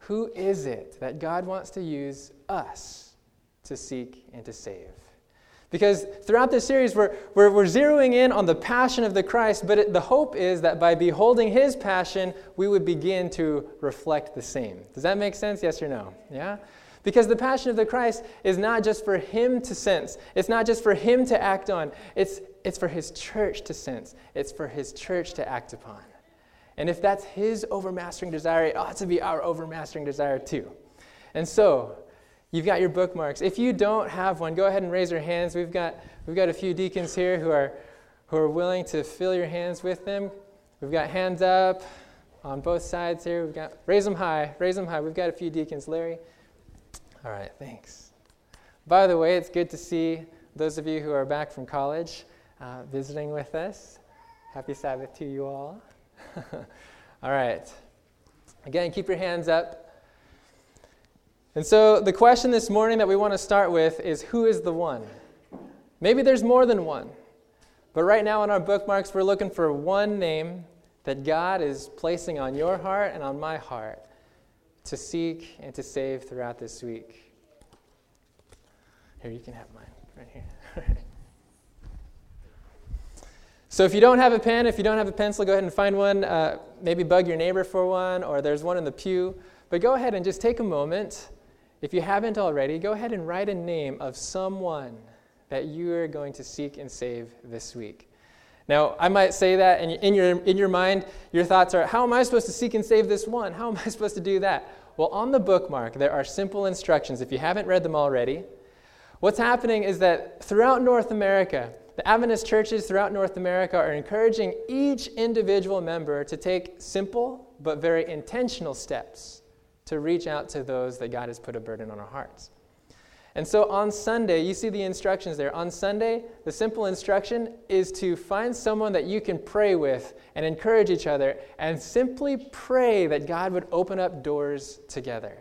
Who is it that God wants to use us to seek and to save? Because throughout this series, we're, we're, we're zeroing in on the passion of the Christ, but it, the hope is that by beholding his passion, we would begin to reflect the same. Does that make sense? Yes or no? Yeah? Because the passion of the Christ is not just for him to sense, it's not just for him to act on, it's, it's for his church to sense, it's for his church to act upon. And if that's his overmastering desire, it ought to be our overmastering desire too. And so, you've got your bookmarks. If you don't have one, go ahead and raise your hands. We've got, we've got a few deacons here who are, who are willing to fill your hands with them. We've got hands up on both sides here. We've got, raise them high, raise them high. We've got a few deacons. Larry, all right, thanks. By the way, it's good to see those of you who are back from college uh, visiting with us. Happy Sabbath to you all. all right. Again, keep your hands up. And so, the question this morning that we want to start with is who is the one? Maybe there's more than one. But right now in our bookmarks, we're looking for one name that God is placing on your heart and on my heart to seek and to save throughout this week. Here, you can have mine right here. so, if you don't have a pen, if you don't have a pencil, go ahead and find one. Uh, maybe bug your neighbor for one, or there's one in the pew. But go ahead and just take a moment. If you haven't already, go ahead and write a name of someone that you are going to seek and save this week. Now, I might say that, and in your, in your mind, your thoughts are, how am I supposed to seek and save this one? How am I supposed to do that? Well, on the bookmark, there are simple instructions. If you haven't read them already, what's happening is that throughout North America, the Adventist churches throughout North America are encouraging each individual member to take simple but very intentional steps to reach out to those that God has put a burden on our hearts. And so on Sunday, you see the instructions there. On Sunday, the simple instruction is to find someone that you can pray with and encourage each other and simply pray that God would open up doors together.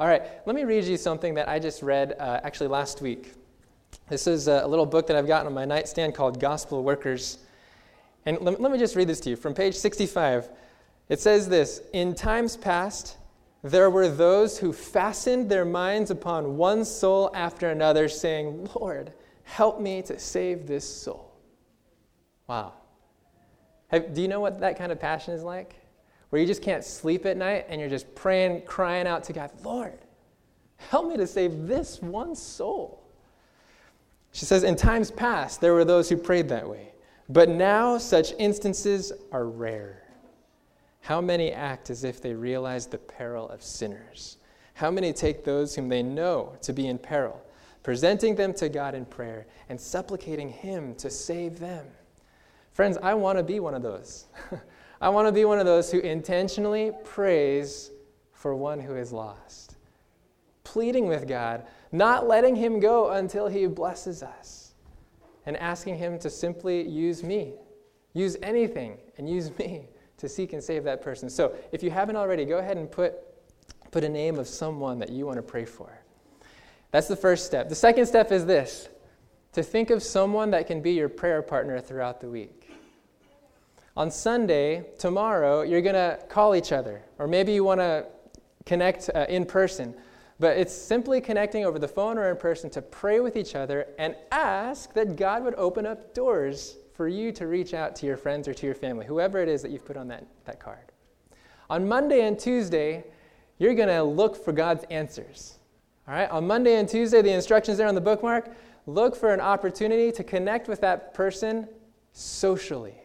All right, let me read you something that I just read uh, actually last week. This is a little book that I've gotten on my nightstand called Gospel Workers. And let, let me just read this to you from page 65. It says this In times past, there were those who fastened their minds upon one soul after another, saying, Lord, help me to save this soul. Wow. Have, do you know what that kind of passion is like? Where you just can't sleep at night and you're just praying, crying out to God, Lord, help me to save this one soul. She says, In times past, there were those who prayed that way, but now such instances are rare. How many act as if they realize the peril of sinners? How many take those whom they know to be in peril, presenting them to God in prayer and supplicating Him to save them? Friends, I want to be one of those. I want to be one of those who intentionally prays for one who is lost, pleading with God, not letting Him go until He blesses us, and asking Him to simply use me, use anything, and use me to seek and save that person. So if you haven't already, go ahead and put, put a name of someone that you want to pray for. That's the first step. The second step is this to think of someone that can be your prayer partner throughout the week. On Sunday, tomorrow, you're going to call each other, or maybe you want to connect uh, in person. But it's simply connecting over the phone or in person to pray with each other and ask that God would open up doors for you to reach out to your friends or to your family, whoever it is that you've put on that, that card. On Monday and Tuesday, you're going to look for God's answers. All right? On Monday and Tuesday, the instructions there on the bookmark look for an opportunity to connect with that person socially.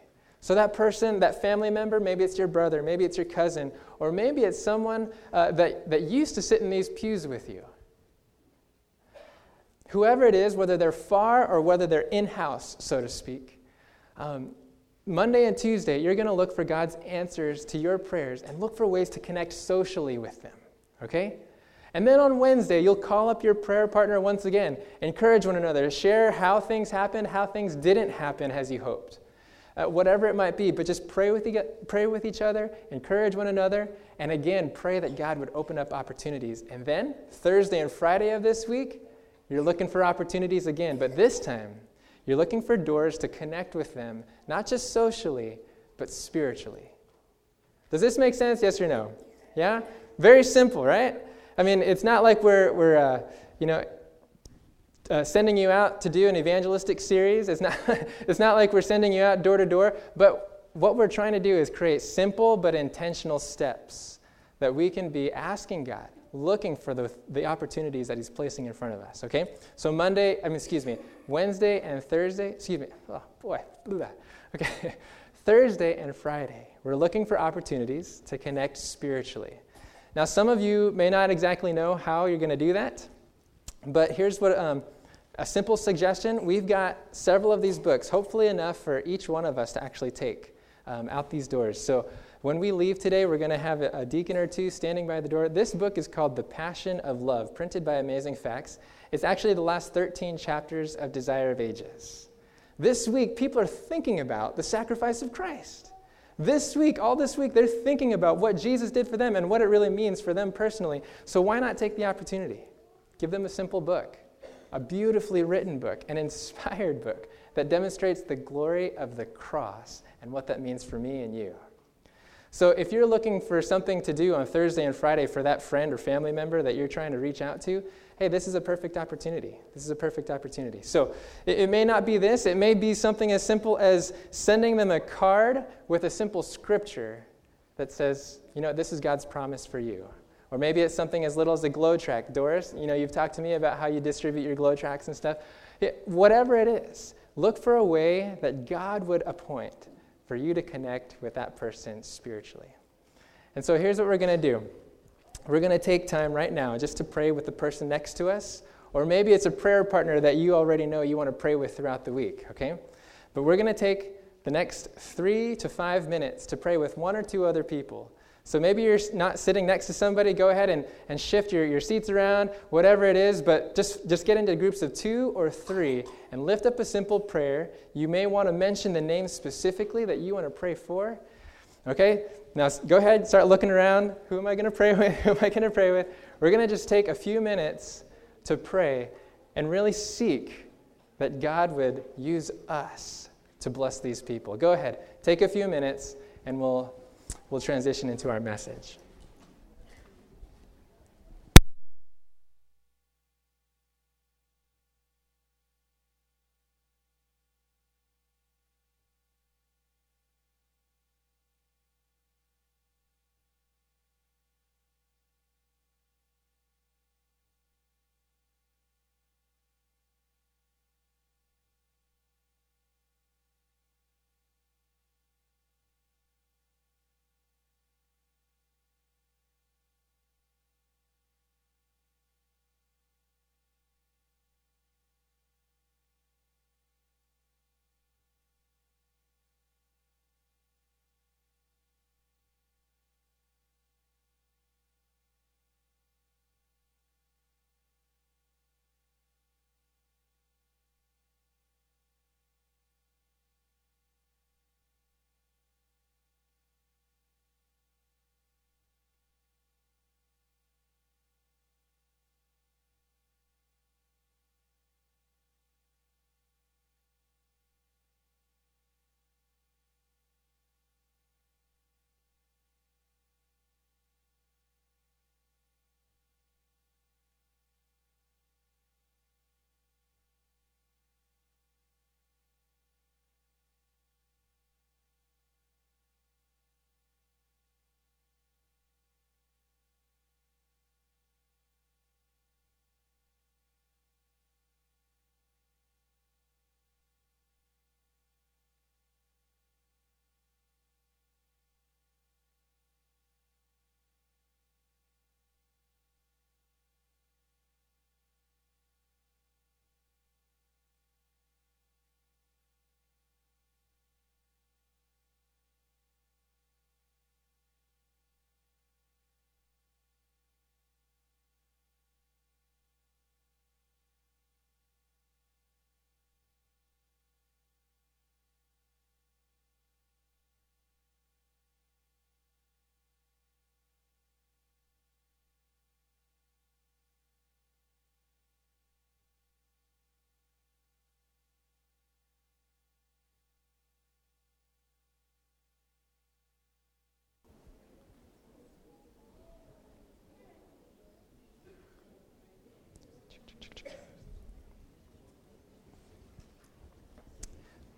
So, that person, that family member, maybe it's your brother, maybe it's your cousin, or maybe it's someone uh, that, that used to sit in these pews with you. Whoever it is, whether they're far or whether they're in house, so to speak, um, Monday and Tuesday, you're going to look for God's answers to your prayers and look for ways to connect socially with them. Okay? And then on Wednesday, you'll call up your prayer partner once again, encourage one another, share how things happened, how things didn't happen as you hoped. Uh, whatever it might be, but just pray with, e- pray with each other, encourage one another, and again, pray that God would open up opportunities. And then, Thursday and Friday of this week, you're looking for opportunities again, but this time, you're looking for doors to connect with them, not just socially, but spiritually. Does this make sense? Yes or no? Yeah? Very simple, right? I mean, it's not like we're, we're uh, you know, uh, sending you out to do an evangelistic series. It's not, it's not like we're sending you out door to door, but what we're trying to do is create simple but intentional steps that we can be asking God, looking for the, the opportunities that He's placing in front of us, okay? So Monday, I mean, excuse me, Wednesday and Thursday, excuse me, oh boy, blew that. okay, Thursday and Friday, we're looking for opportunities to connect spiritually. Now, some of you may not exactly know how you're going to do that, but here's what um, a simple suggestion. We've got several of these books, hopefully enough for each one of us to actually take um, out these doors. So when we leave today, we're going to have a, a deacon or two standing by the door. This book is called The Passion of Love, printed by Amazing Facts. It's actually the last 13 chapters of Desire of Ages. This week, people are thinking about the sacrifice of Christ. This week, all this week, they're thinking about what Jesus did for them and what it really means for them personally. So why not take the opportunity? Give them a simple book, a beautifully written book, an inspired book that demonstrates the glory of the cross and what that means for me and you. So, if you're looking for something to do on Thursday and Friday for that friend or family member that you're trying to reach out to, hey, this is a perfect opportunity. This is a perfect opportunity. So, it, it, may not be this, it may be something as simple as sending them a card with a simple scripture that says, you know, this is God's promise for you. Or maybe it's something as little as a GLOW tract. Doris, you know, you've talked to me about how you distribute your GLOW tracts and stuff. It, whatever it is, look for a way that God would appoint for you to connect with that person spiritually. And so here's what we're going to do we're going to take time right now just to pray with the person next to us. Or maybe it's a prayer partner that you already know you want to pray with throughout the week, okay? But we're going to take the next three to five minutes to pray with one or two other people so maybe you're not sitting next to somebody, go ahead and, and shift your, your seats around, whatever it is, but just, just get into groups of two or three and lift up a simple prayer. You may want to mention the name specifically that you want to pray for. Okay? Now go ahead, and start looking around. Who am I going to pray with? Who am I going to pray with? We're going to just take a few minutes to pray and really seek that God would use us to bless these people. Go ahead, take a few minutes, and we'll we'll transition into our message.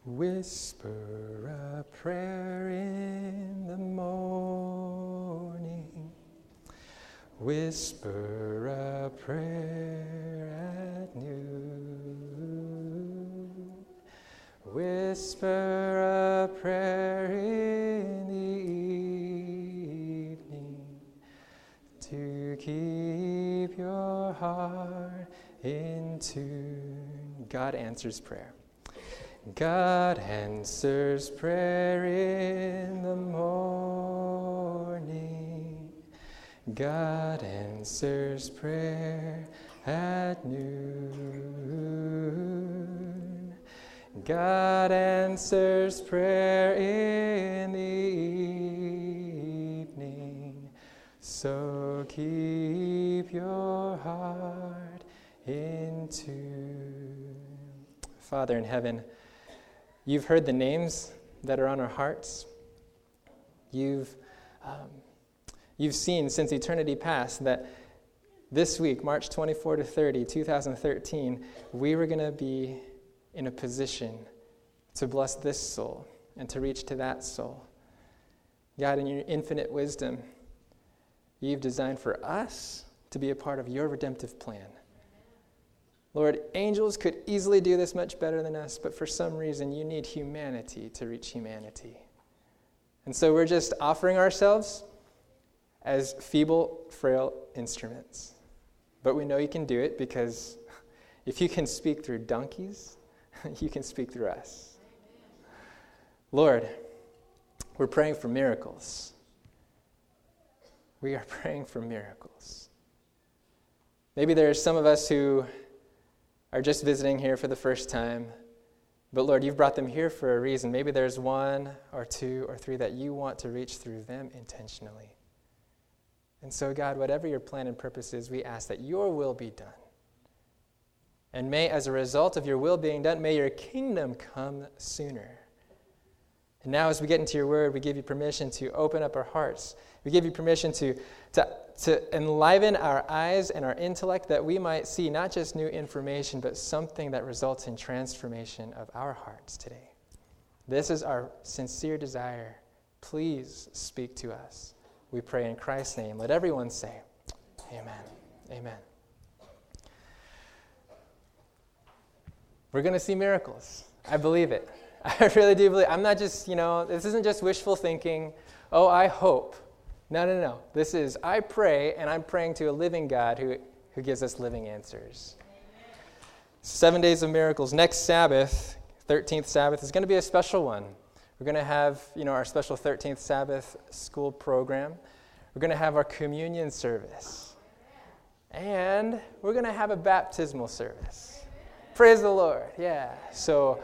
Whisper a prayer in the morning. Whisper a prayer at noon. Whisper a prayer in the evening to keep your heart in tune. God answers prayer. God answers prayer in the morning. God answers prayer at noon. God answers prayer in the evening. So keep your heart in tune. Father in heaven, You've heard the names that are on our hearts. You've, um, you've seen since eternity past that this week, March 24 to 30, 2013, we were going to be in a position to bless this soul and to reach to that soul. God, in your infinite wisdom, you've designed for us to be a part of your redemptive plan. Lord, angels could easily do this much better than us, but for some reason you need humanity to reach humanity. And so we're just offering ourselves as feeble, frail instruments. But we know you can do it because if you can speak through donkeys, you can speak through us. Lord, we're praying for miracles. We are praying for miracles. Maybe there are some of us who are just visiting here for the first time. But Lord, you've brought them here for a reason. Maybe there's one or two or three that you want to reach through them intentionally. And so, God, whatever your plan and purpose is, we ask that your will be done. And may, as a result of your will being done, may your kingdom come sooner. And now, as we get into your word, we give you permission to open up our hearts. We give you permission to, to to enliven our eyes and our intellect that we might see not just new information, but something that results in transformation of our hearts today. This is our sincere desire. Please speak to us. We pray in Christ's name. Let everyone say, Amen. Amen. We're going to see miracles. I believe it. I really do believe. I'm not just, you know, this isn't just wishful thinking. Oh, I hope. No, no, no. This is, I pray, and I'm praying to a living God who, who gives us living answers. Seven days of miracles. Next Sabbath, 13th Sabbath, is going to be a special one. We're going to have, you know, our special 13th Sabbath school program. We're going to have our communion service. And we're going to have a baptismal service. Praise the Lord. Yeah. So,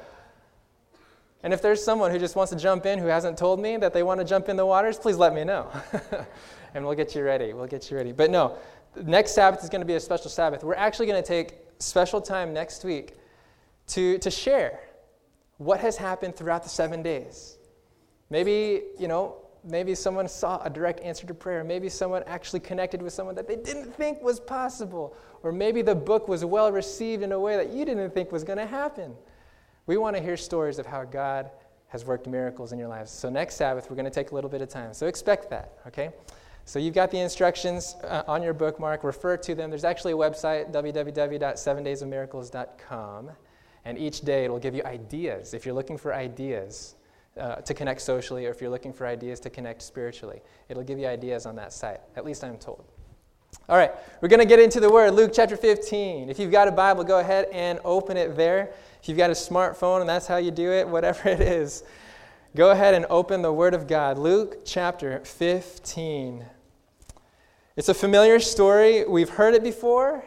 and if there's someone who just wants to jump in who hasn't told me that they want to jump in the waters, please let me know. and we'll get you ready. We'll get you ready. But no, next Sabbath is going to be a special Sabbath. We're actually going to take special time next week to, to share what has happened throughout the seven days. Maybe, you know, maybe someone saw a direct answer to prayer. Maybe someone actually connected with someone that they didn't think was possible. Or maybe the book was well received in a way that you didn't think was going to happen. We want to hear stories of how God has worked miracles in your lives. So next Sabbath, we're going to take a little bit of time. So expect that, okay? So you've got the instructions uh, on your bookmark. Refer to them. There's actually a website, www.sevendaysofmiracles.com. And each day it'll give you ideas if you're looking for ideas uh, to connect socially or if you're looking for ideas to connect spiritually. It'll give you ideas on that site. At least I'm told. All right, we're going to get into the Word. Luke chapter 15. If you've got a Bible, go ahead and open it there. If you've got a smartphone and that's how you do it, whatever it is, go ahead and open the Word of God. Luke chapter 15. It's a familiar story. We've heard it before.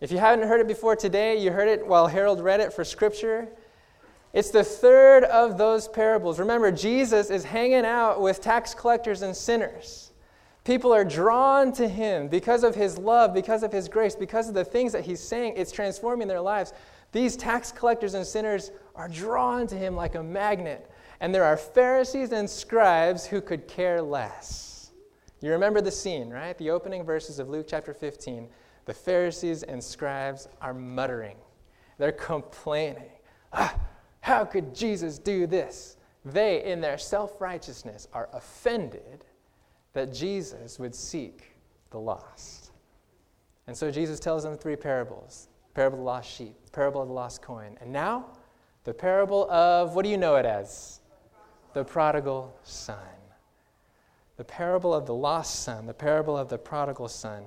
If you haven't heard it before today, you heard it while Harold read it for Scripture. It's the third of those parables. Remember, Jesus is hanging out with tax collectors and sinners. People are drawn to him because of his love, because of his grace, because of the things that he's saying. It's transforming their lives. These tax collectors and sinners are drawn to him like a magnet. And there are Pharisees and scribes who could care less. You remember the scene, right? The opening verses of Luke chapter 15. The Pharisees and scribes are muttering, they're complaining. Ah, How could Jesus do this? They, in their self righteousness, are offended that Jesus would seek the lost. And so Jesus tells them three parables parable of the lost sheep, parable of the lost coin, and now the parable of what do you know it as? The prodigal son. The parable of the lost son, the parable of the prodigal son.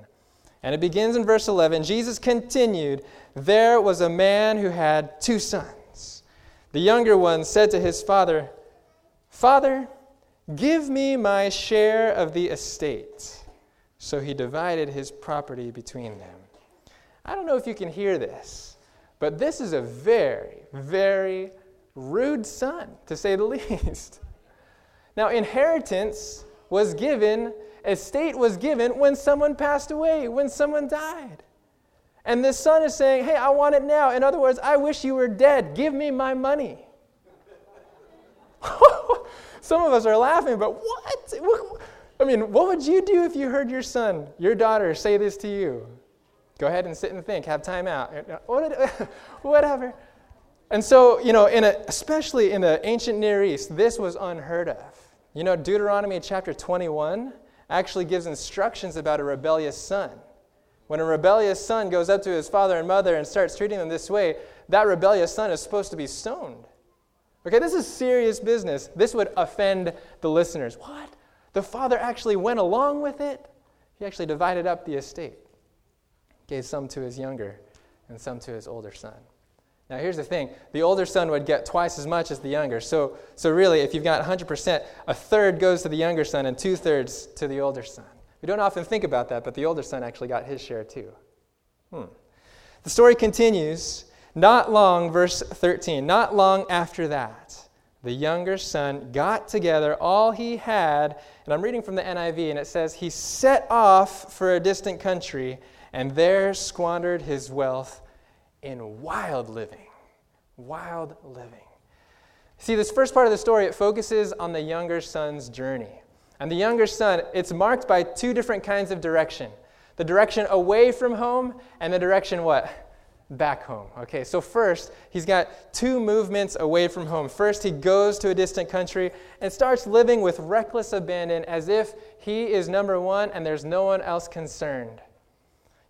And it begins in verse 11. Jesus continued, There was a man who had two sons. The younger one said to his father, Father, give me my share of the estate. So he divided his property between them. I don't know if you can hear this, but this is a very, very rude son, to say the least. Now, inheritance was given, estate was given when someone passed away, when someone died. And this son is saying, Hey, I want it now. In other words, I wish you were dead. Give me my money. Some of us are laughing, but what? I mean, what would you do if you heard your son, your daughter say this to you? Go ahead and sit and think, have time out. Uh, whatever. And so, you know, in a, especially in the ancient Near East, this was unheard of. You know, Deuteronomy chapter 21 actually gives instructions about a rebellious son. When a rebellious son goes up to his father and mother and starts treating them this way, that rebellious son is supposed to be stoned. Okay, this is serious business. This would offend the listeners. What? The father actually went along with it? He actually divided up the estate, gave some to his younger and some to his older son. Now, here's the thing the older son would get twice as much as the younger. So, so really, if you've got 100%, a third goes to the younger son and two thirds to the older son. We don't often think about that, but the older son actually got his share too. Hmm. The story continues. Not long, verse 13, not long after that, the younger son got together all he had, and I'm reading from the NIV, and it says, He set off for a distant country and there squandered his wealth in wild living. Wild living. See, this first part of the story, it focuses on the younger son's journey. And the younger son, it's marked by two different kinds of direction the direction away from home and the direction what? Back home. Okay, so first, he's got two movements away from home. First, he goes to a distant country and starts living with reckless abandon as if he is number one and there's no one else concerned.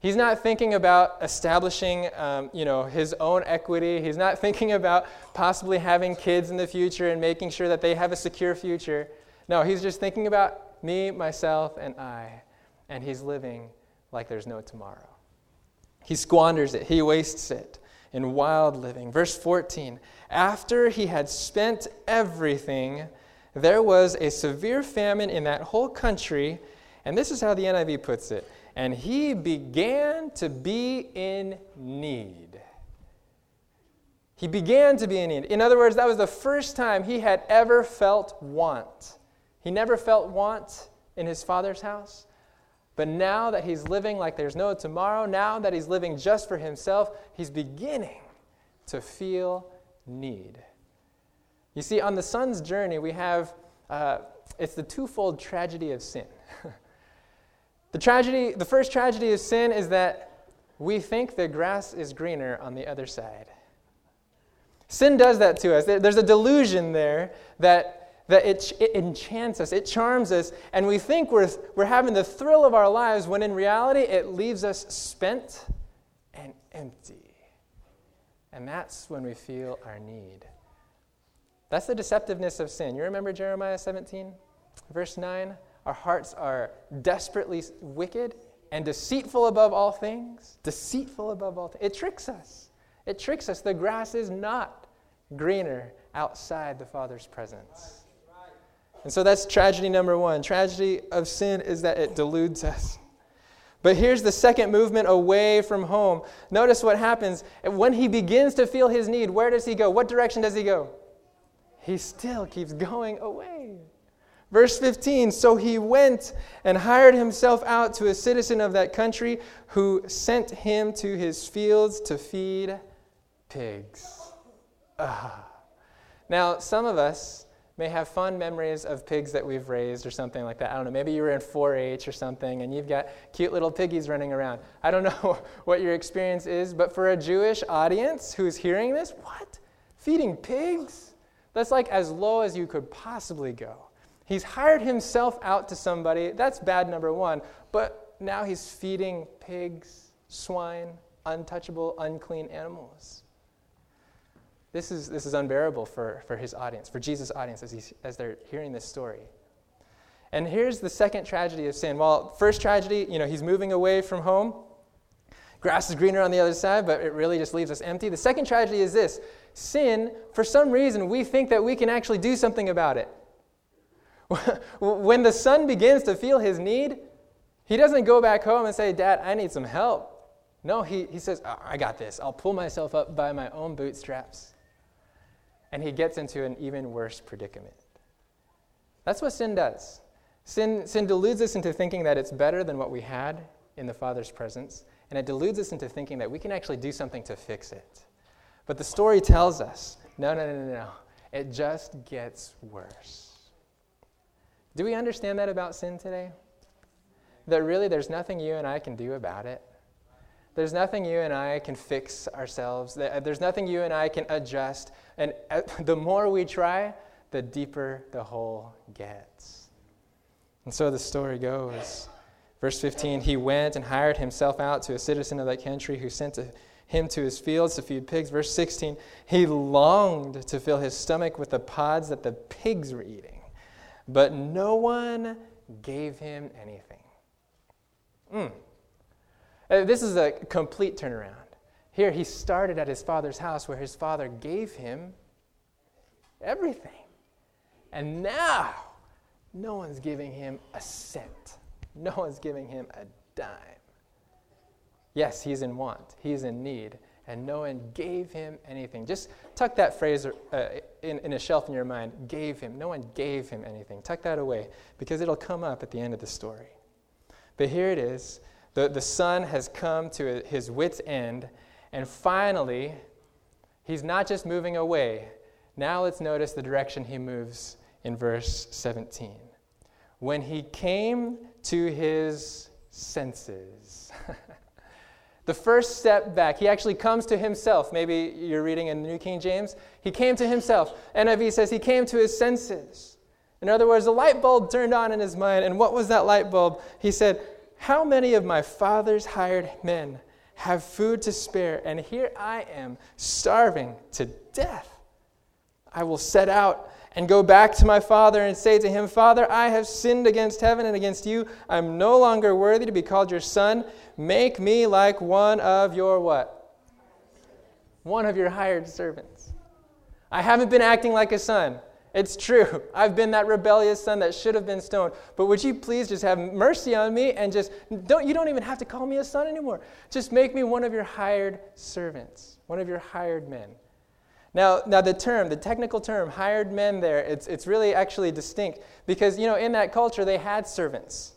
He's not thinking about establishing, um, you know, his own equity. He's not thinking about possibly having kids in the future and making sure that they have a secure future. No, he's just thinking about me, myself, and I. And he's living like there's no tomorrow. He squanders it, he wastes it in wild living. Verse 14 After he had spent everything, there was a severe famine in that whole country. And this is how the NIV puts it and he began to be in need. He began to be in need. In other words, that was the first time he had ever felt want. He never felt want in his father's house. But now that he's living like there's no tomorrow, now that he's living just for himself, he's beginning to feel need. You see, on the son's journey, we have uh, it's the twofold tragedy of sin. The tragedy, the first tragedy of sin is that we think the grass is greener on the other side. Sin does that to us. There's a delusion there that, that it, it enchants us, it charms us, and we think we're, we're having the thrill of our lives when in reality it leaves us spent and empty. And that's when we feel our need. That's the deceptiveness of sin. You remember Jeremiah 17, verse 9? Our hearts are desperately wicked and deceitful above all things. Deceitful above all things. It tricks us. It tricks us. The grass is not greener outside the Father's presence. And so that's tragedy number one. Tragedy of sin is that it deludes us. But here's the second movement away from home. Notice what happens. When he begins to feel his need, where does he go? What direction does he go? He still keeps going away. Verse 15 So he went and hired himself out to a citizen of that country who sent him to his fields to feed pigs. Ah. Now, some of us may have fond memories of pigs that we've raised or something like that. I don't know, maybe you were in 4 H or something and you've got cute little piggies running around. I don't know what your experience is, but for a Jewish audience who's hearing this, what? Feeding pigs? That's like as low as you could possibly go. He's hired himself out to somebody. That's bad number one. But now he's feeding pigs, swine, untouchable, unclean animals. This is, this is unbearable for, for his audience, for Jesus' audience, as, he, as they're hearing this story. And here's the second tragedy of sin. Well, first tragedy, you know, he's moving away from home. Grass is greener on the other side, but it really just leaves us empty. The second tragedy is this sin, for some reason, we think that we can actually do something about it. when the son begins to feel his need, he doesn't go back home and say, Dad, I need some help. No, he, he says, oh, I got this. I'll pull myself up by my own bootstraps. And he gets into an even worse predicament. That's what sin does. Sin, sin deludes us into thinking that it's better than what we had in the Father's presence, and it deludes us into thinking that we can actually do something to fix it. But the story tells us no, no, no, no, no. It just gets worse. Do we understand that about sin today? That really there's nothing you and I can do about it. There's nothing you and I can fix ourselves. There's nothing you and I can adjust. And uh, the more we try, the deeper the hole gets. And so the story goes. Verse 15 He went and hired himself out to a citizen of that country who sent him to his fields to feed pigs. Verse 16 He longed to fill his stomach with the pods that the pigs were eating, but no one gave him anything. Mm. This is a complete turnaround. Here, he started at his father's house where his father gave him everything. And now, no one's giving him a cent. No one's giving him a dime. Yes, he's in want, he's in need, and no one gave him anything. Just tuck that phrase uh, in, in a shelf in your mind gave him. No one gave him anything. Tuck that away because it'll come up at the end of the story. But here it is the, the son has come to his wits' end, and finally, he's not just moving away. Now let's notice the direction he moves in verse 17. When he came to his senses. the first step back, he actually comes to himself. Maybe you're reading in the New King James. He came to himself. NIV says he came to his senses. In other words, a light bulb turned on in his mind. And what was that light bulb? He said, How many of my father's hired men have food to spare? And here I am, starving to death. I will set out and go back to my father and say to him, Father, I have sinned against heaven and against you. I'm no longer worthy to be called your son. Make me like one of your what? One of your hired servants. I haven't been acting like a son. It's true. I've been that rebellious son that should have been stoned. But would you please just have mercy on me and just don't you don't even have to call me a son anymore. Just make me one of your hired servants, one of your hired men. Now, now the term, the technical term, hired men there, it's, it's really actually distinct because, you know, in that culture they had servants,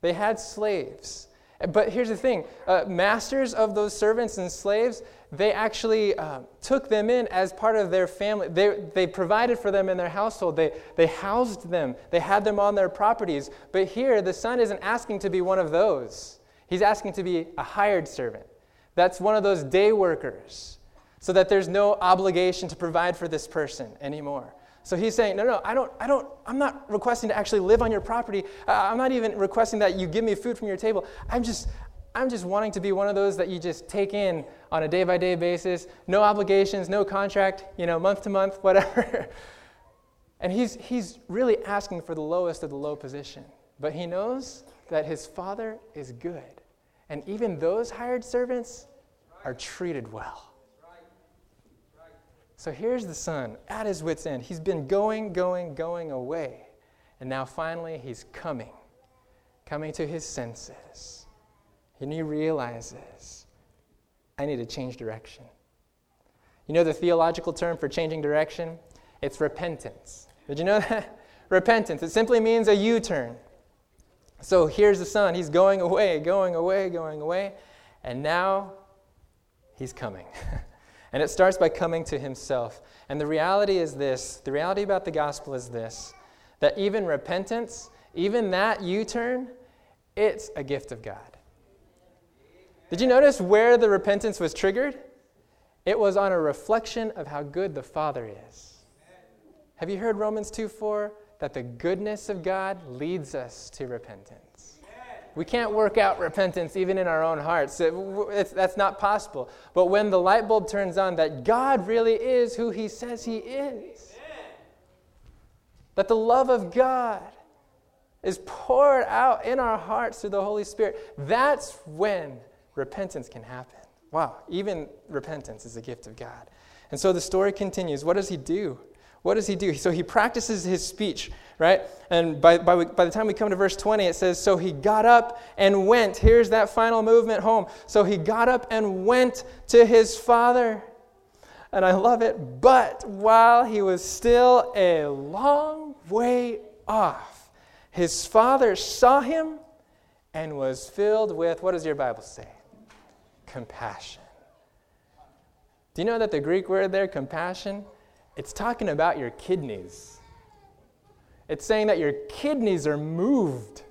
they had slaves. But here's the thing uh, masters of those servants and slaves, they actually uh, took them in as part of their family. They, they provided for them in their household, they, they housed them, they had them on their properties. But here, the son isn't asking to be one of those, he's asking to be a hired servant. That's one of those day workers so that there's no obligation to provide for this person anymore. So he's saying, no, no, I don't, I don't, I'm not requesting to actually live on your property. I'm not even requesting that you give me food from your table. I'm just, I'm just wanting to be one of those that you just take in on a day by day basis, no obligations, no contract, you know, month to month, whatever. and he's, he's really asking for the lowest of the low position. But he knows that his father is good. And even those hired servants are treated well. So here's the son at his wits' end. He's been going, going, going away. And now finally he's coming, coming to his senses. And he realizes, I need to change direction. You know the theological term for changing direction? It's repentance. Did you know that? repentance. It simply means a U turn. So here's the son. He's going away, going away, going away. And now he's coming. And it starts by coming to himself. And the reality is this the reality about the gospel is this that even repentance, even that U turn, it's a gift of God. Did you notice where the repentance was triggered? It was on a reflection of how good the Father is. Have you heard Romans 2 4? That the goodness of God leads us to repentance. We can't work out repentance even in our own hearts. It, that's not possible. But when the light bulb turns on that God really is who He says He is, that the love of God is poured out in our hearts through the Holy Spirit, that's when repentance can happen. Wow, even repentance is a gift of God. And so the story continues. What does he do? What does he do? So he practices his speech, right? And by, by, by the time we come to verse 20, it says, So he got up and went. Here's that final movement home. So he got up and went to his father. And I love it. But while he was still a long way off, his father saw him and was filled with, what does your Bible say? Compassion. Do you know that the Greek word there, compassion, it's talking about your kidneys. It's saying that your kidneys are moved.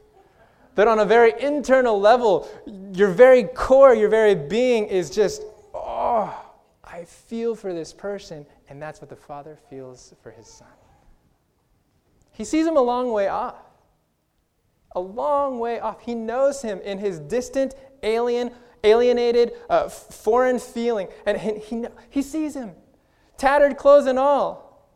That on a very internal level, your very core, your very being is just, oh, I feel for this person. And that's what the Father feels for his Son. He sees him a long way off. A long way off. He knows him in his distant, alien, alienated, uh, foreign feeling. And he, he, he sees him tattered clothes and all,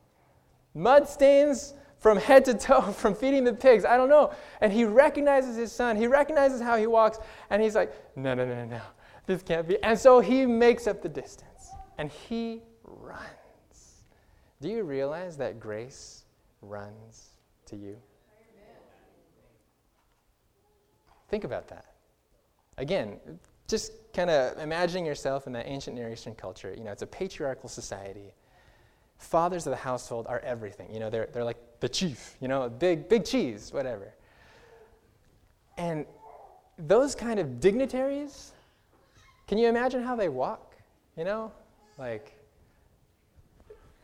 mud stains from head to toe from feeding the pigs. I don't know. And he recognizes his son. He recognizes how he walks. And he's like, no, no, no, no. This can't be. And so he makes up the distance and he runs. Do you realize that grace runs to you? Think about that. Again, just kind of imagining yourself in that ancient Near Eastern culture. You know, it's a patriarchal society. Fathers of the household are everything. You know, they're, they're like the chief, you know, big, big cheese, whatever. And those kind of dignitaries, can you imagine how they walk? You know, like,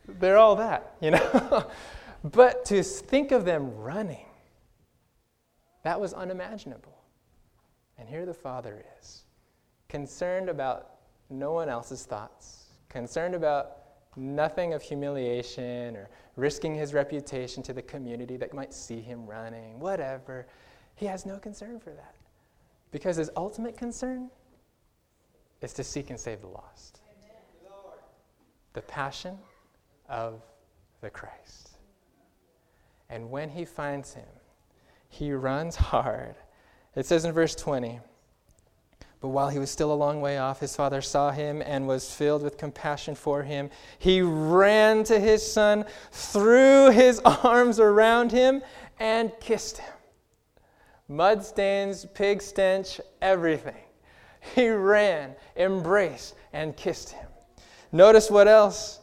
they're all that, you know? but to think of them running, that was unimaginable. And here the Father is concerned about no one else's thoughts, concerned about nothing of humiliation or risking his reputation to the community that might see him running, whatever. He has no concern for that. Because his ultimate concern is to seek and save the lost. The passion of the Christ. And when he finds him, he runs hard. It says in verse 20, but while he was still a long way off, his father saw him and was filled with compassion for him. He ran to his son, threw his arms around him, and kissed him. Mud stains, pig stench, everything. He ran, embraced, and kissed him. Notice what else?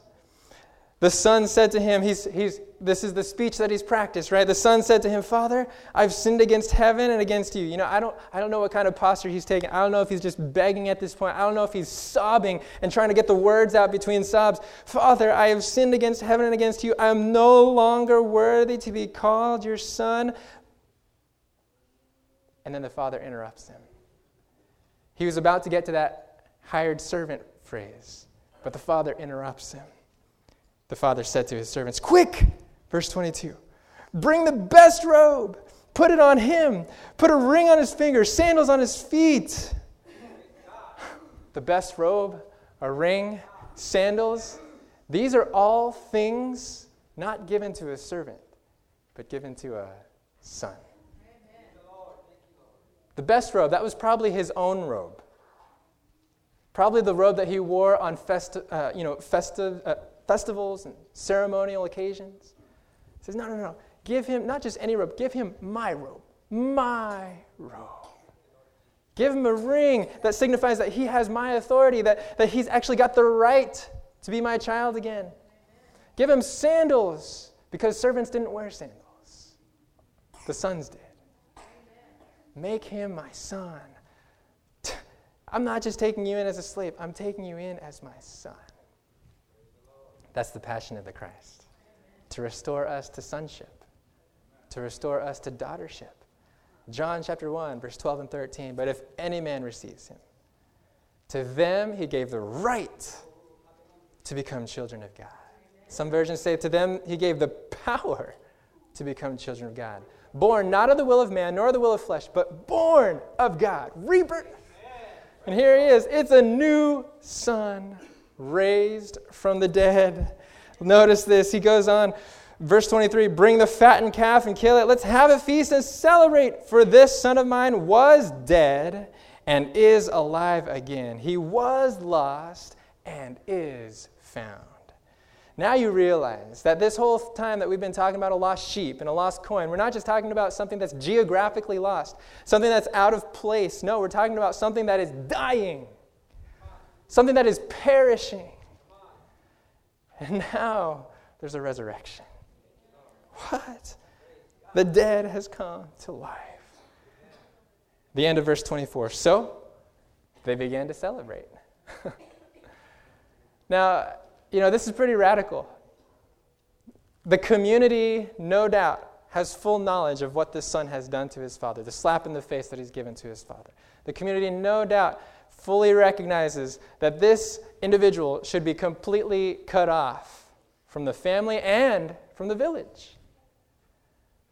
The son said to him, he's, he's, this is the speech that he's practiced, right? The son said to him, Father, I've sinned against heaven and against you. You know, I don't, I don't know what kind of posture he's taking. I don't know if he's just begging at this point. I don't know if he's sobbing and trying to get the words out between sobs. Father, I have sinned against heaven and against you. I am no longer worthy to be called your son. And then the father interrupts him. He was about to get to that hired servant phrase, but the father interrupts him. The father said to his servants, Quick! Verse 22 Bring the best robe, put it on him, put a ring on his finger, sandals on his feet. The best robe, a ring, sandals, these are all things not given to a servant, but given to a son. The best robe, that was probably his own robe. Probably the robe that he wore on festi- uh, you know, festive, uh, festivals and ceremonial occasions says, No, no, no. Give him not just any robe, give him my robe. My robe. Give him a ring that signifies that he has my authority, that, that he's actually got the right to be my child again. Give him sandals, because servants didn't wear sandals, the sons did. Make him my son. I'm not just taking you in as a slave, I'm taking you in as my son. That's the passion of the Christ to restore us to sonship, to restore us to daughtership. John chapter 1, verse 12 and 13. But if any man receives him, to them he gave the right to become children of God. Some versions say to them, He gave the power to become children of God. Born not of the will of man, nor the will of flesh, but born of God. Rebirth. And here he is. It's a new son raised from the dead. Notice this. He goes on, verse 23 Bring the fattened calf and kill it. Let's have a feast and celebrate, for this son of mine was dead and is alive again. He was lost and is found. Now you realize that this whole time that we've been talking about a lost sheep and a lost coin, we're not just talking about something that's geographically lost, something that's out of place. No, we're talking about something that is dying, something that is perishing. And now there's a resurrection. What? The dead has come to life. The end of verse 24. So they began to celebrate. now, you know, this is pretty radical. The community, no doubt, has full knowledge of what this son has done to his father, the slap in the face that he's given to his father. The community, no doubt, fully recognizes that this individual should be completely cut off from the family and from the village.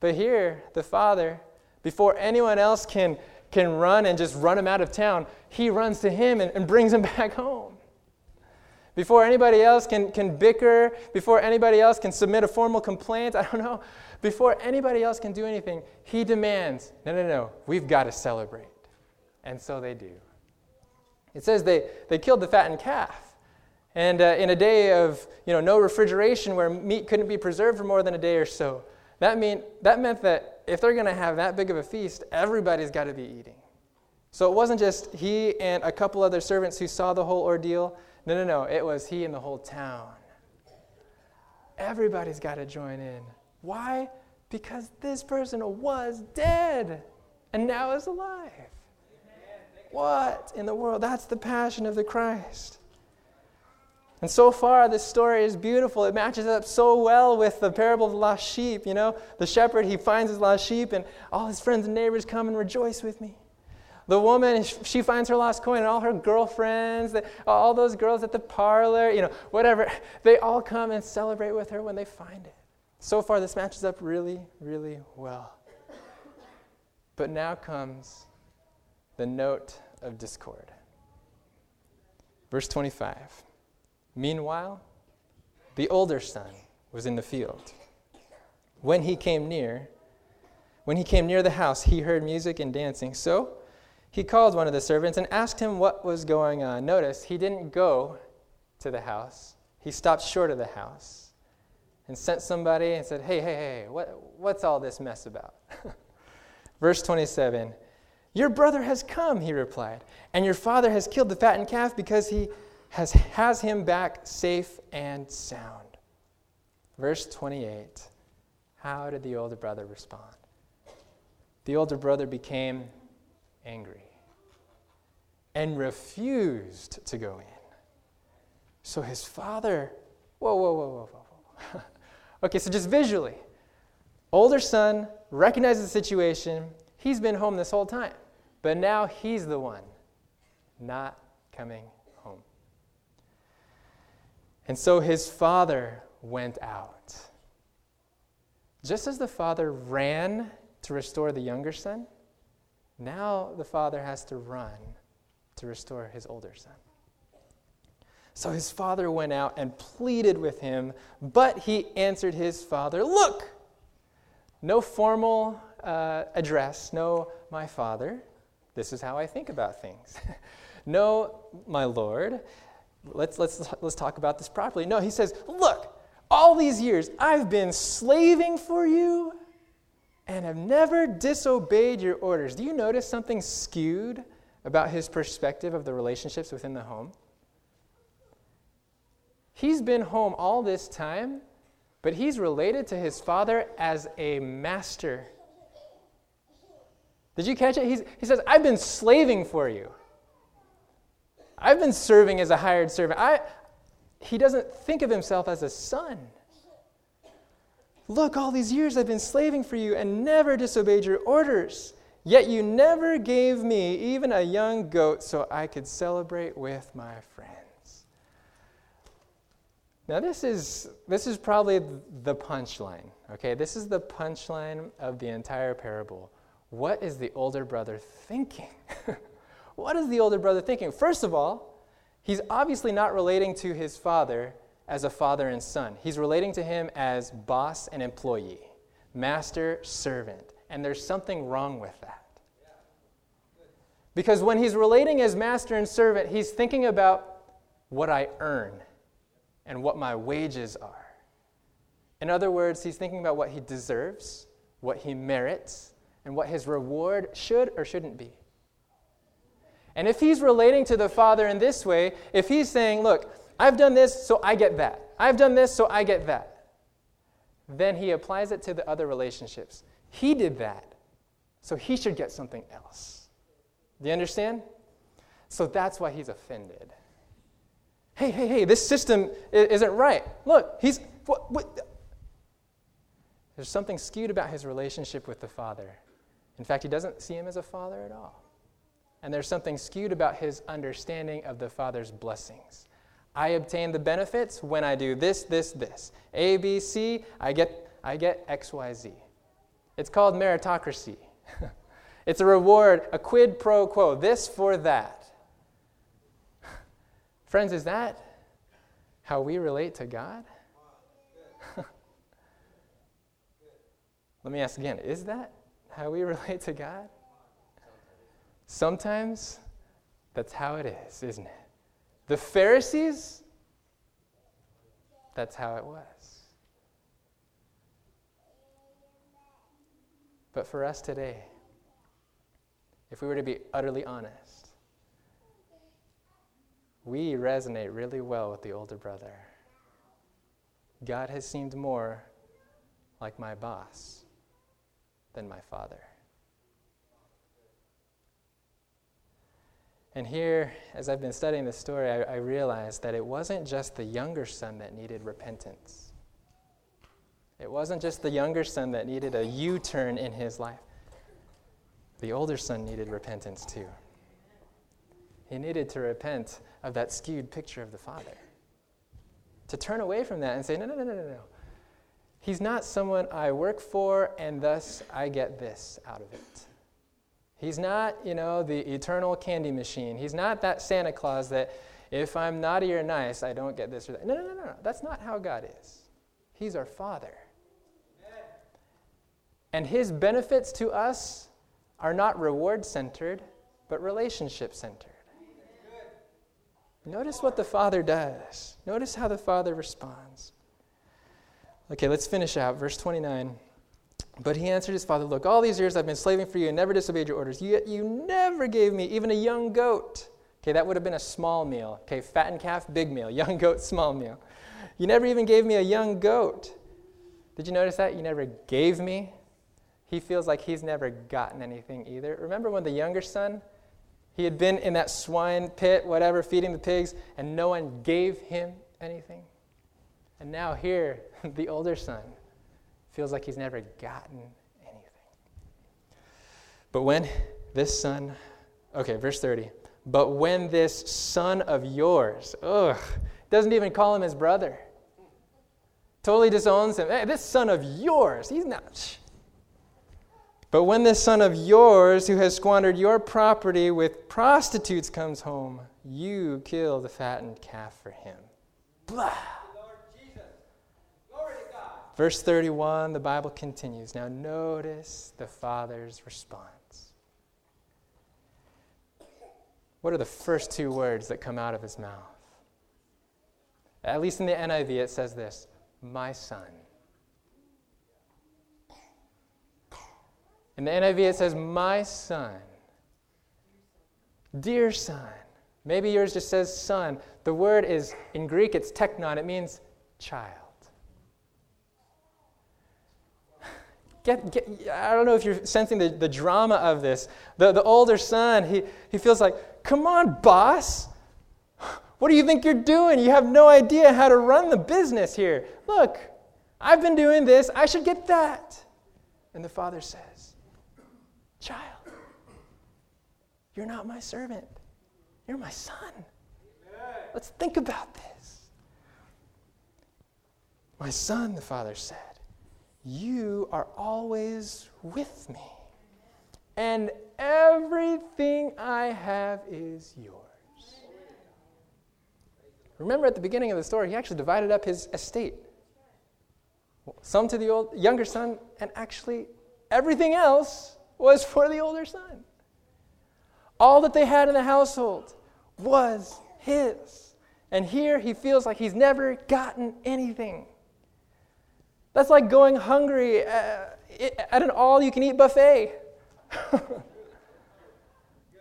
But here, the father, before anyone else can, can run and just run him out of town, he runs to him and, and brings him back home. Before anybody else can, can bicker, before anybody else can submit a formal complaint, I don't know, before anybody else can do anything, he demands, no, no, no, we've got to celebrate. And so they do. It says they, they killed the fattened calf. And uh, in a day of you know, no refrigeration where meat couldn't be preserved for more than a day or so, that, mean, that meant that if they're going to have that big of a feast, everybody's got to be eating. So it wasn't just he and a couple other servants who saw the whole ordeal. No, no, no. It was he and the whole town. Everybody's got to join in. Why? Because this person was dead and now is alive. What in the world? That's the passion of the Christ. And so far, this story is beautiful. It matches up so well with the parable of the lost sheep. You know, the shepherd, he finds his lost sheep, and all his friends and neighbors come and rejoice with me. The woman, she finds her lost coin, and all her girlfriends, all those girls at the parlor, you know, whatever, they all come and celebrate with her when they find it. So far, this matches up really, really well. But now comes the note of discord. Verse 25. Meanwhile, the older son was in the field. When he came near, when he came near the house, he heard music and dancing. So he called one of the servants and asked him what was going on. Notice, he didn't go to the house, he stopped short of the house and sent somebody and said, Hey, hey, hey, what, what's all this mess about? Verse 27 Your brother has come, he replied, and your father has killed the fattened calf because he has, has him back safe and sound. Verse 28 How did the older brother respond? The older brother became angry and refused to go in. So his father, whoa, whoa, whoa, whoa, whoa, whoa. okay, so just visually, older son recognizes the situation. He's been home this whole time, but now he's the one not coming home. And so his father went out. Just as the father ran to restore the younger son, now the father has to run to restore his older son. So his father went out and pleaded with him, but he answered his father, Look, no formal uh, address, no, my father, this is how I think about things. no, my Lord, let's, let's, let's talk about this properly. No, he says, Look, all these years I've been slaving for you and have never disobeyed your orders. Do you notice something skewed about his perspective of the relationships within the home? He's been home all this time, but he's related to his father as a master. Did you catch it? He's, he says, I've been slaving for you. I've been serving as a hired servant. I, he doesn't think of himself as a son. Look, all these years I've been slaving for you and never disobeyed your orders. Yet you never gave me even a young goat so I could celebrate with my friends. Now, this is, this is probably the punchline, okay? This is the punchline of the entire parable. What is the older brother thinking? what is the older brother thinking? First of all, he's obviously not relating to his father as a father and son. He's relating to him as boss and employee, master, servant. And there's something wrong with that. Because when he's relating as master and servant, he's thinking about what I earn and what my wages are. In other words, he's thinking about what he deserves, what he merits, and what his reward should or shouldn't be. And if he's relating to the Father in this way, if he's saying, Look, I've done this, so I get that, I've done this, so I get that, then he applies it to the other relationships. He did that, so he should get something else. Do you understand? So that's why he's offended hey, hey, hey, this system isn't right. Look, he's. What, what? There's something skewed about his relationship with the Father. In fact, he doesn't see him as a father at all. And there's something skewed about his understanding of the Father's blessings. I obtain the benefits when I do this, this, this. A, B, C, I get, I get X, Y, Z. It's called meritocracy. it's a reward, a quid pro quo, this for that. Friends, is that how we relate to God? Let me ask again is that how we relate to God? Sometimes that's how it is, isn't it? The Pharisees, that's how it was. But for us today, if we were to be utterly honest, we resonate really well with the older brother. God has seemed more like my boss than my father. And here, as I've been studying this story, I, I realized that it wasn't just the younger son that needed repentance. It wasn't just the younger son that needed a U turn in his life. The older son needed repentance too. He needed to repent of that skewed picture of the Father. To turn away from that and say, no, no, no, no, no, no. He's not someone I work for and thus I get this out of it. He's not, you know, the eternal candy machine. He's not that Santa Claus that if I'm naughty or nice, I don't get this or that. No, no, no, no. That's not how God is. He's our Father. And His benefits to us are not reward centered, but relationship centered. Notice what the Father does. Notice how the Father responds. Okay, let's finish out. Verse 29. But he answered his father, Look, all these years I've been slaving for you and never disobeyed your orders. Yet you never gave me even a young goat. Okay, that would have been a small meal. Okay, fattened calf, big meal. Young goat, small meal. You never even gave me a young goat. Did you notice that? You never gave me. He feels like he's never gotten anything either. Remember when the younger son he had been in that swine pit, whatever, feeding the pigs, and no one gave him anything. And now, here, the older son feels like he's never gotten anything. But when this son, okay, verse 30, but when this son of yours, ugh, doesn't even call him his brother, totally disowns him. Hey, this son of yours, he's not, but when this son of yours, who has squandered your property with prostitutes, comes home, you kill the fattened calf for him. Blah. Verse 31, the Bible continues. Now, notice the father's response. What are the first two words that come out of his mouth? At least in the NIV, it says this My son. In the NIV, it says, My son. Dear son. Maybe yours just says son. The word is, in Greek, it's teknon. It means child. Get, get, I don't know if you're sensing the, the drama of this. The, the older son, he, he feels like, Come on, boss. What do you think you're doing? You have no idea how to run the business here. Look, I've been doing this. I should get that. And the father says, Child, you're not my servant, you're my son. Let's think about this. My son, the father said, you are always with me, and everything I have is yours. Remember at the beginning of the story, he actually divided up his estate. Some to the old, younger son, and actually everything else was for the older son. All that they had in the household was his. And here he feels like he's never gotten anything. That's like going hungry uh, at an all you can eat buffet.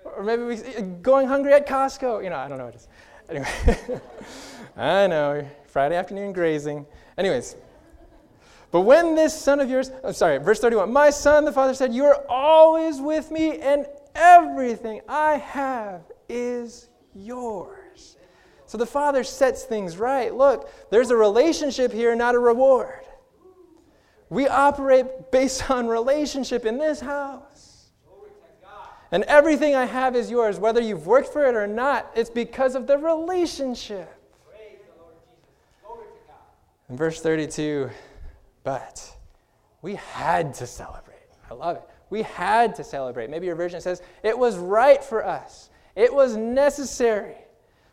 or maybe we, going hungry at Costco. You know, I don't know what it is. Anyway, I know, Friday afternoon grazing. Anyways, but when this son of yours, I'm sorry, verse 31, my son, the father said, You are always with me, and everything I have is yours. So the father sets things right. Look, there's a relationship here, not a reward. We operate based on relationship in this house. And everything I have is yours, whether you've worked for it or not. It's because of the relationship. In verse 32, but we had to celebrate. I love it. We had to celebrate. Maybe your version says, it was right for us, it was necessary.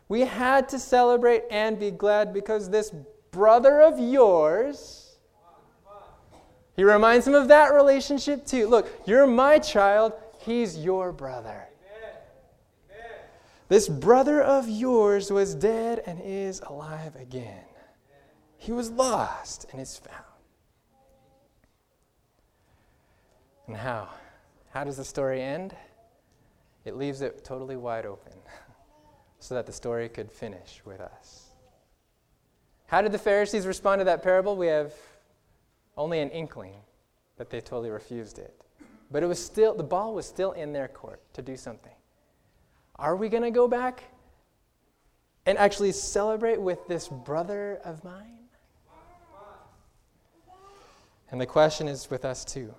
We had to celebrate and be glad because this brother of yours, he reminds him of that relationship too. Look, you're my child, he's your brother. This brother of yours was dead and is alive again. He was lost and is found. And how? How does the story end? It leaves it totally wide open so that the story could finish with us. How did the Pharisees respond to that parable? We have only an inkling that they totally refused it. But it was still the ball was still in their court to do something. Are we going to go back and actually celebrate with this brother of mine? And the question is with us too.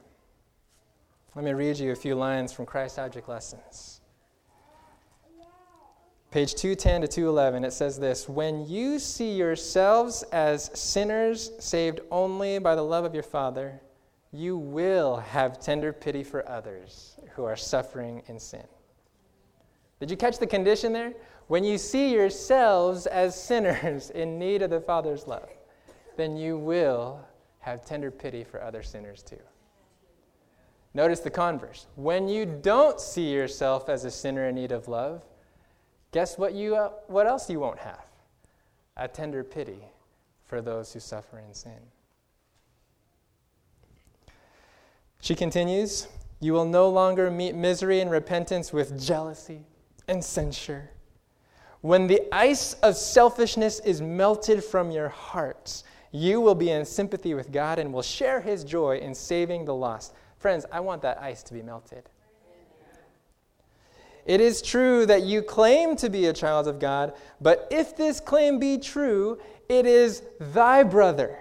Let me read you a few lines from Christ Object Lessons. Page 210 to 211, it says this When you see yourselves as sinners saved only by the love of your Father, you will have tender pity for others who are suffering in sin. Did you catch the condition there? When you see yourselves as sinners in need of the Father's love, then you will have tender pity for other sinners too. Notice the converse. When you don't see yourself as a sinner in need of love, guess what, you, uh, what else you won't have? A tender pity for those who suffer in sin. She continues, You will no longer meet misery and repentance with jealousy and censure. When the ice of selfishness is melted from your hearts, you will be in sympathy with God and will share his joy in saving the lost. Friends, I want that ice to be melted. It is true that you claim to be a child of God, but if this claim be true, it is thy brother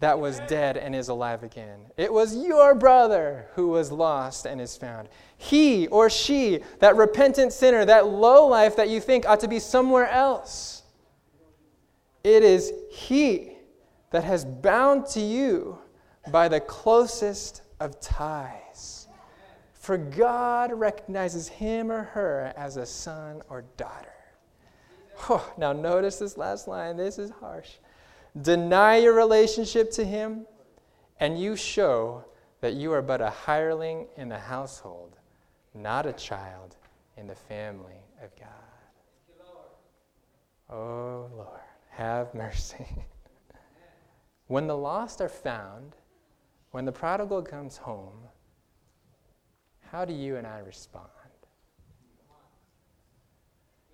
that was dead and is alive again. It was your brother who was lost and is found. He or she, that repentant sinner, that low life that you think ought to be somewhere else, it is he that has bound to you by the closest of ties. For God recognizes him or her as a son or daughter. Oh, now, notice this last line. This is harsh. Deny your relationship to him, and you show that you are but a hireling in the household, not a child in the family of God. Oh, Lord, have mercy. when the lost are found, when the prodigal comes home, how do you and I respond?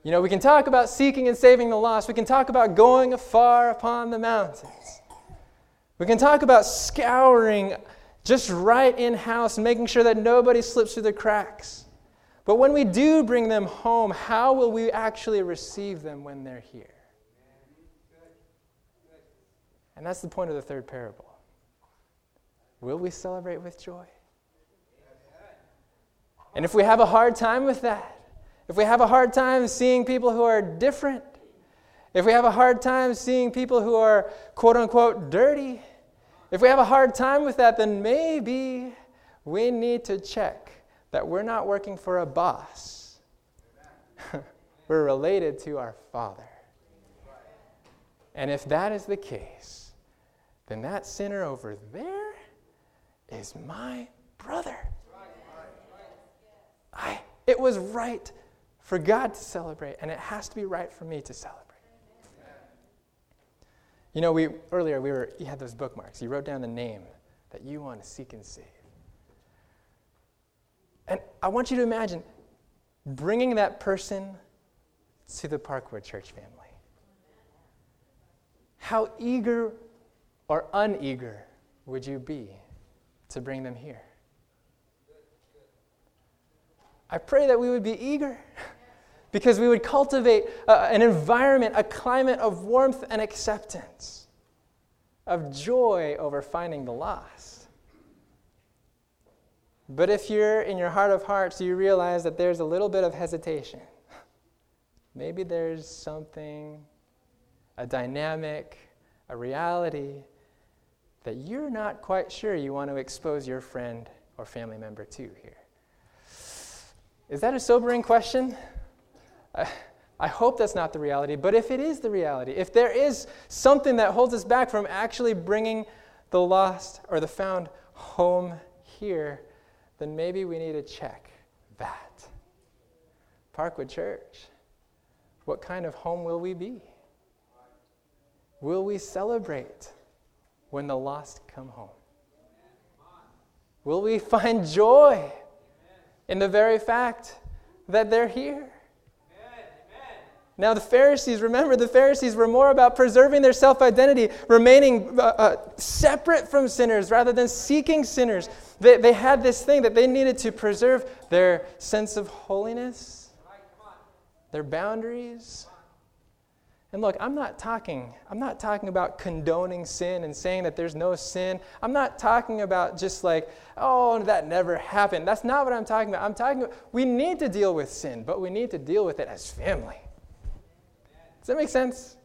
You know, we can talk about seeking and saving the lost. We can talk about going afar upon the mountains. We can talk about scouring just right in house and making sure that nobody slips through the cracks. But when we do bring them home, how will we actually receive them when they're here? And that's the point of the third parable. Will we celebrate with joy? And if we have a hard time with that, if we have a hard time seeing people who are different, if we have a hard time seeing people who are quote unquote dirty, if we have a hard time with that, then maybe we need to check that we're not working for a boss. we're related to our Father. And if that is the case, then that sinner over there is my brother. I, it was right for God to celebrate, and it has to be right for me to celebrate. You know, we earlier we were you had those bookmarks. You wrote down the name that you want to seek and save. And I want you to imagine bringing that person to the Parkwood Church family. How eager or uneager would you be to bring them here? I pray that we would be eager because we would cultivate uh, an environment, a climate of warmth and acceptance, of joy over finding the lost. But if you're in your heart of hearts, you realize that there's a little bit of hesitation. Maybe there's something, a dynamic, a reality that you're not quite sure you want to expose your friend or family member to here. Is that a sobering question? I, hope that's not the reality, but if it is the reality, if there is something that holds us back from actually bringing the lost or the found home here, then maybe we need to check that. Parkwood Church, what kind of home will we be? Will we celebrate when the lost come home? Will we find joy in the very fact that they're here? Now, the Pharisees, remember, the Pharisees were more about preserving their self identity, remaining uh, uh, separate from sinners rather than seeking sinners. They, they had this thing that they needed to preserve their sense of holiness, their boundaries. And look, I'm not talking, I'm not talking about condoning sin and saying that there's no sin. I'm not talking about just like, oh, that never happened. That's not what I'm talking about. I'm talking about we need to deal with sin, but we need to deal with it as family. Does that make sense?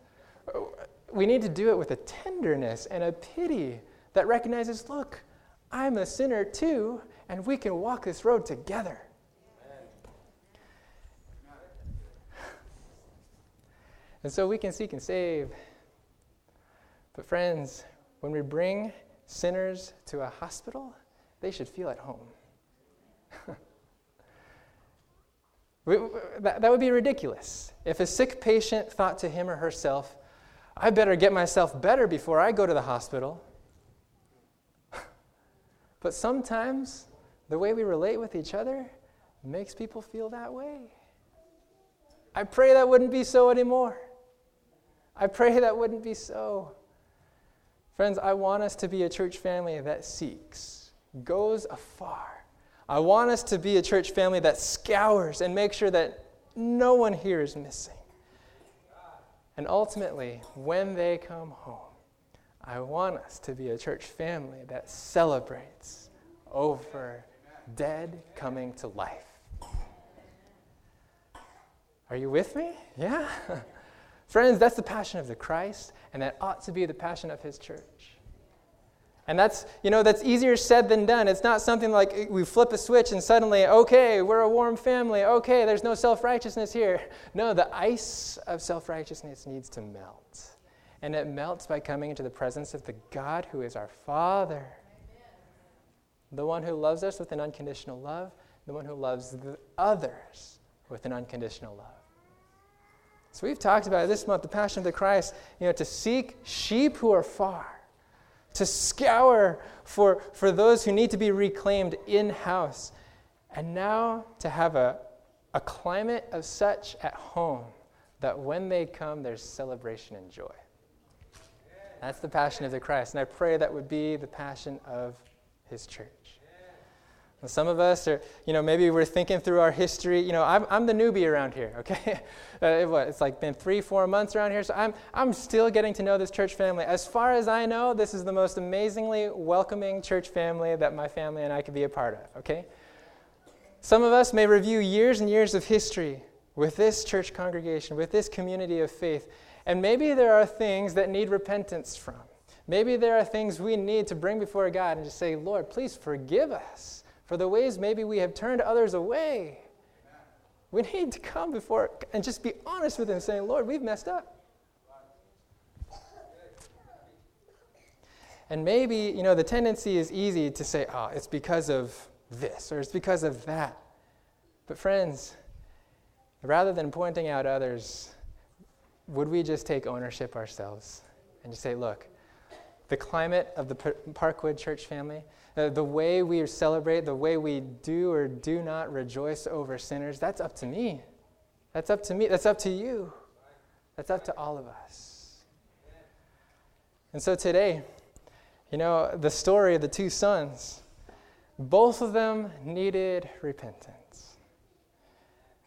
We need to do it with a tenderness and a pity that recognizes, look, I'm a sinner too, and we can walk this road together. And so we can seek and save. But, friends, when we bring sinners to a hospital, they should feel at home. that, that would be ridiculous. If a sick patient thought to him or herself, I better get myself better before I go to the hospital. but sometimes the way we relate with each other makes people feel that way. I pray that wouldn't be so anymore. I pray that wouldn't be so. Friends, I want us to be a church family that seeks, goes afar. I want us to be a church family that scours and makes sure that no one here is missing. And ultimately, when they come home, I want us to be a church family that celebrates over dead coming to life. Are you with me? Yeah? Friends, that's the passion of the Christ, and that ought to be the passion of his church. And that's, you know, that's easier said than done. It's not something like we flip a switch and suddenly, okay, we're a warm family. Okay, there's no self righteousness here. No, the ice of self righteousness needs to melt. And it melts by coming into the presence of the God who is our Father. The one who loves us with an unconditional love, the one who loves the others with an unconditional love. So we've talked about this month, the Passion of the Christ, you know, to seek sheep who are far, to scour for, for those who need to be reclaimed in house, and now to have a, a climate of such at home that when they come, there's celebration and joy. That's the passion of the Christ. And I pray that would be the passion of his church. Some of us are, you know, maybe we're thinking through our history. You know, I'm, I'm the newbie around here, okay? uh, what, it's like been three, four months around here, so I'm, I'm still getting to know this church family. As far as I know, this is the most amazingly welcoming church family that my family and I could be a part of, okay? Some of us may review years and years of history with this church congregation, with this community of faith, And maybe there are things that need repentance from. Maybe there are things we need to bring before God and just say, Lord, please forgive us for the ways maybe we have turned others away. We need to come before and just be honest with Him, saying, Lord, we've messed up. And maybe, you know, the tendency is easy to say, oh, it's because of this or it's because of that. But, friends, rather than pointing out others, would we just take ownership ourselves and just say, look, the climate of the Parkwood church family, uh, the way we celebrate, the way we do or do not rejoice over sinners, that's up to me. That's up to me. That's up to you. That's up to all of us. And so today, you know, the story of the two sons, both of them needed repentance.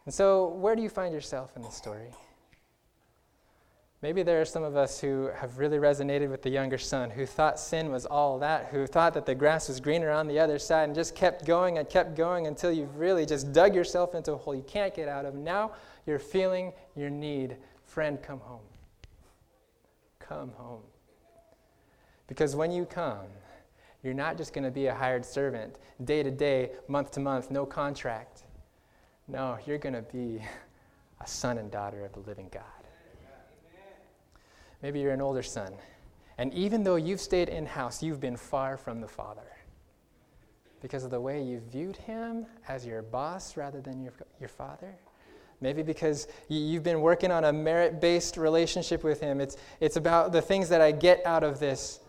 And so, where do you find yourself in the story? Maybe there are some of us who have really resonated with the younger son, who thought sin was all that, who thought that the grass was greener on the other side and just kept going and kept going until you've really just dug yourself into a hole you can't get out of. Now you're feeling your need. Friend, come home. Come home. Because when you come, you're not just going to be a hired servant, day to day, month to month, no contract. No, you're going to be a son and daughter of the living God. Maybe you're an older son. And even though you've stayed in house, you've been far from the Father because of the way you viewed him as your boss rather than your, your father. Maybe because you've been working on a merit based relationship with him. It's, it's about the things that I get out of this,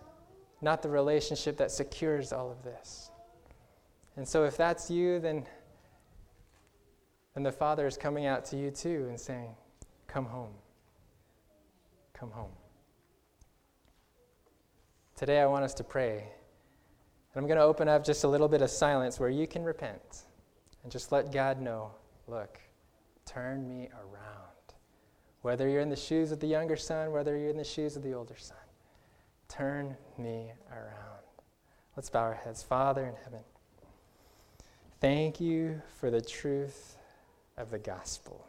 not the relationship that secures all of this. And so, if that's you, then, then the Father is coming out to you too and saying, Come home. Come home. Today, I want us to pray. And I'm going to open up just a little bit of silence where you can repent and just let God know look, turn me around. Whether you're in the shoes of the younger son, whether you're in the shoes of the older son, turn me around. Let's bow our heads. Father in heaven, thank you for the truth of the gospel.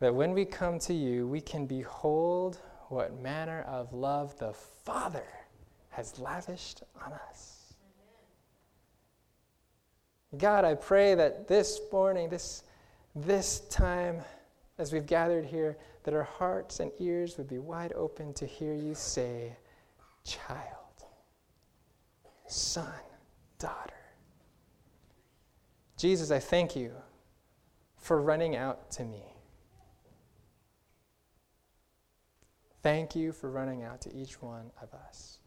That when we come to you, we can behold what manner of love the Father has lavished on us. God, I pray that this morning, this, this time, as we've gathered here, that our hearts and ears would be wide open to hear you say, child, son, daughter. Jesus, I thank you for running out to me. Thank you for running out to each one of us.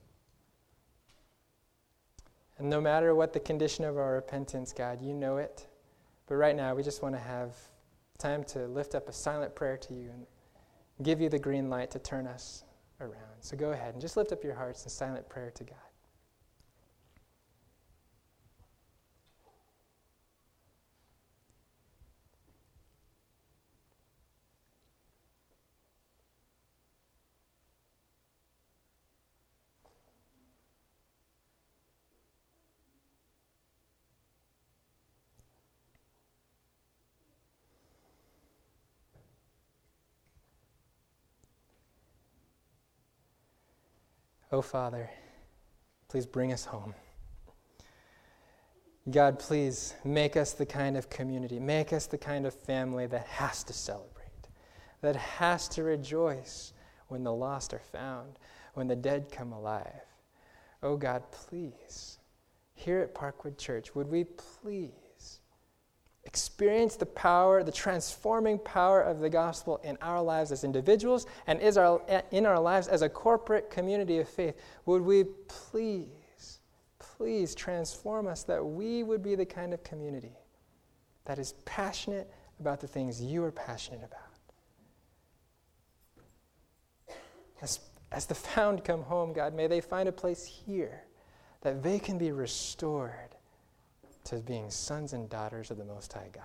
And no matter what the condition of our repentance, God, you know it. But right now, we just want to have time to lift up a silent prayer to you and give you the green light to turn us around. So go ahead and just lift up your hearts in silent prayer to God. Oh, Father, please bring us home. God, please make us the kind of community, make us the kind of family that has to celebrate, that has to rejoice when the lost are found, when the dead come alive. Oh, God, please, here at Parkwood Church, would we please experience the power, the transforming power of the gospel in our lives as individuals and is our, in our lives as a corporate community of faith, would we please, please transform us that we would be the kind of community that is passionate about the things you are passionate about. As, as the found come home, God, may they find a place here that they can be restored to being sons and daughters of the Most High God.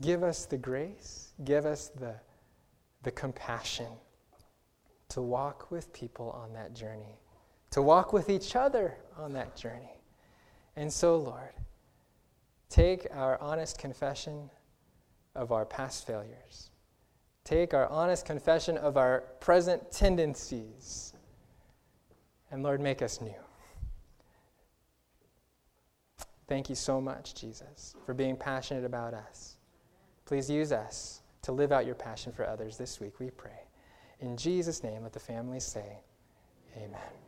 Give us the grace, give us the, the compassion to walk with people on that journey, to walk with each other on that journey. And so, Lord, take our honest confession of our past failures. Take our honest confession of our present tendencies. And Lord, make us new. Thank you so much, Jesus, for being passionate about us. Please use us to live out your passion for others this week, we pray. In Jesus' name, let the family say, Amen.